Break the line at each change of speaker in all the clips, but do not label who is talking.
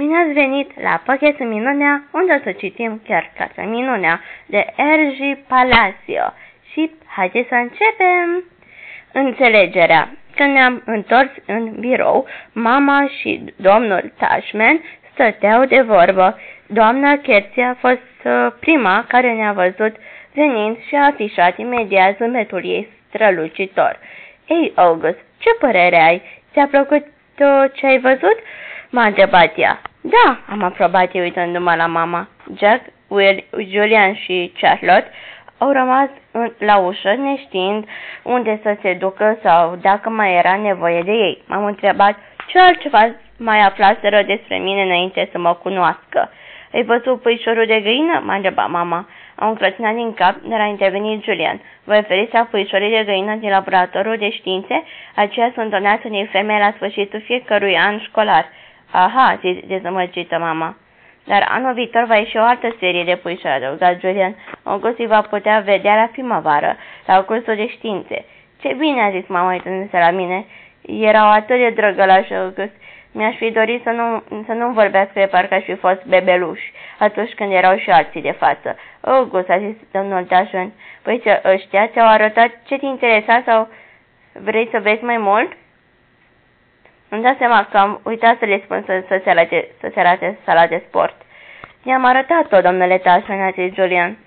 Bine ați venit la Pochetul Minunea, unde o să citim chiar Casa Minunea de R.G. Palacio. Și haideți să începem! Înțelegerea Când ne-am întors în birou, mama și domnul Tashman stăteau de vorbă. Doamna Kerții a fost uh, prima care ne-a văzut venind și a afișat imediat zâmbetul ei strălucitor. Ei, August, ce părere ai? Ți-a plăcut uh, ce ai văzut?" m-a întrebat ea. Da, am aprobat eu uitându-mă la mama. Jack, Will, Julian și Charlotte au rămas la ușă neștiind unde să se ducă sau dacă mai era nevoie de ei. M-am întrebat ce altceva mai aflaseră despre mine înainte să mă cunoască. Ai văzut puișorul de găină?" m-a întrebat mama. Am încrăținat din cap, dar a intervenit Julian. Vă referiți la puișorii de găină din laboratorul de științe? Aceia sunt donați unei femei la sfârșitul fiecărui an școlar. Aha, zis dezamăgită mama. Dar anul viitor va ieși o altă serie de puișori, adăugat Julian. August va putea vedea la primăvară, la cursul de științe. Ce bine, a zis mama uitându-se la mine. Erau atât de drăgălași, August. Mi-aș fi dorit să nu, să nu vorbească de parcă aș fi fost bebeluși, atunci când erau și alții de față. August, a zis domnul Dașun, păi ce ăștia ți-au arătat ce te interesa sau vrei să vezi mai mult? Îmi dau seama că am uitat să le spun să, să, se, arate, să se arate sala de sport. I-am arătat-o, domnule Tashman, a zis Julian.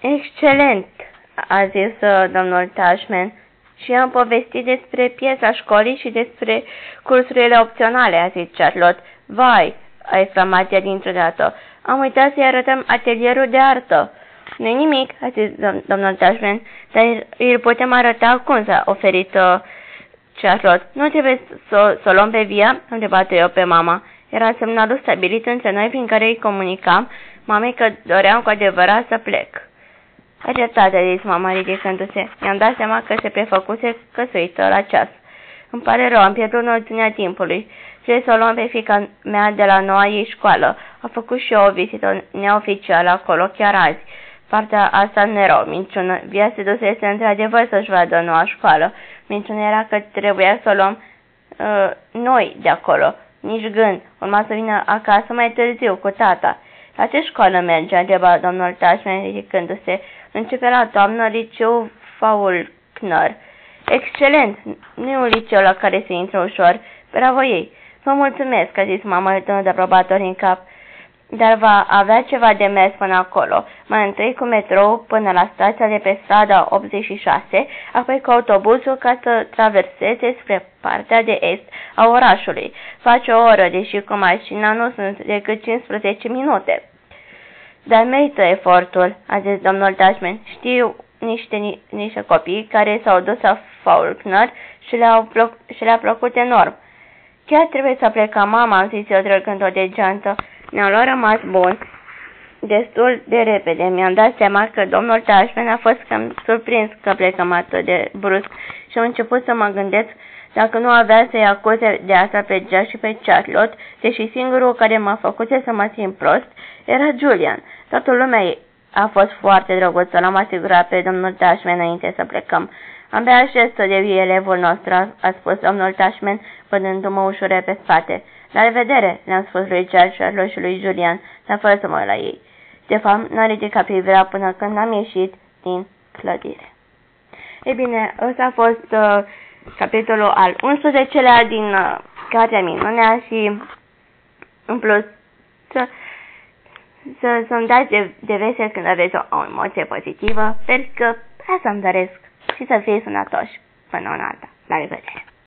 Excelent, a zis uh, domnul Tashman. Și am povestit despre piesa școlii și despre cursurile opționale, a zis Charlotte. Vai, a exclamat ea dintr-o dată. Am uitat să-i arătăm atelierul de artă nu nimic, a zis domnul Dashman, dar îl putem arăta cum s-a oferit uh, Charlotte. Nu trebuie să, să o luăm pe via? Am întrebat eu pe mama. Era semnalul stabilit între noi prin care îi comunicam mamei că doream cu adevărat să plec. A dreptate, a zis mama ridicându-se. Mi-am dat seama că se prefăcuse că se uită la ceas. Îmi pare rău, am pierdut noțiunea timpului. Trebuie să o luăm pe fica mea de la noua ei școală. A făcut și eu o vizită neoficială acolo chiar azi. Partea asta nu era o minciună. Via se dusese într-adevăr să-și vadă noua școală. Minciună era că trebuia să o luăm uh, noi de acolo. Nici gând. Urma să vină acasă mai târziu cu tata. La ce școală merge? întreba domnul Tașman ridicându-se. Începe la toamnă liceu Faulkner. Excelent! Nu e un liceu la care se intră ușor. Bravo ei! Vă mulțumesc, a zis mama, dându de aprobator în cap dar va avea ceva de mers până acolo. Mai întâi cu metrou până la stația de pe strada 86, apoi cu autobuzul ca să traverseze spre partea de est a orașului. Face o oră, deși cu mașina nu sunt decât 15 minute. Dar merită efortul, a zis domnul Dashman. Știu niște, niște copii care s-au dus la Faulkner și le-a le plăcut enorm. Chiar trebuie să plecăm, mama, am zis eu trăgând-o de geantă. Ne-a luat rămas bun destul de repede. Mi-am dat seama că domnul Tashman a fost cam surprins că plecăm atât de brusc și am început să mă gândesc dacă nu avea să-i acuze de asta pe Jack și pe Charlotte, deși singurul care m-a făcut să mă simt prost era Julian. Toată lumea a fost foarte drăguță, l-am asigurat pe domnul Tashman înainte să plecăm. Abia aștept să devii elevul nostru, a spus domnul Tashman, pânându-mă ușure pe spate. La revedere, le-am spus lui George, Charlotte și lui Julian, dar fără să mă uit la ei. De fapt, n-a ridicat privirea până când am ieșit din clădire. Ei bine, ăsta a fost uh, capitolul al 11-lea din uh, Cartea Minunea și, în plus, să, să, să-mi dați de, de vesel când aveți o, o emoție pozitivă, pentru că asta îmi doresc și să fie sănătoși până în alta. La revedere!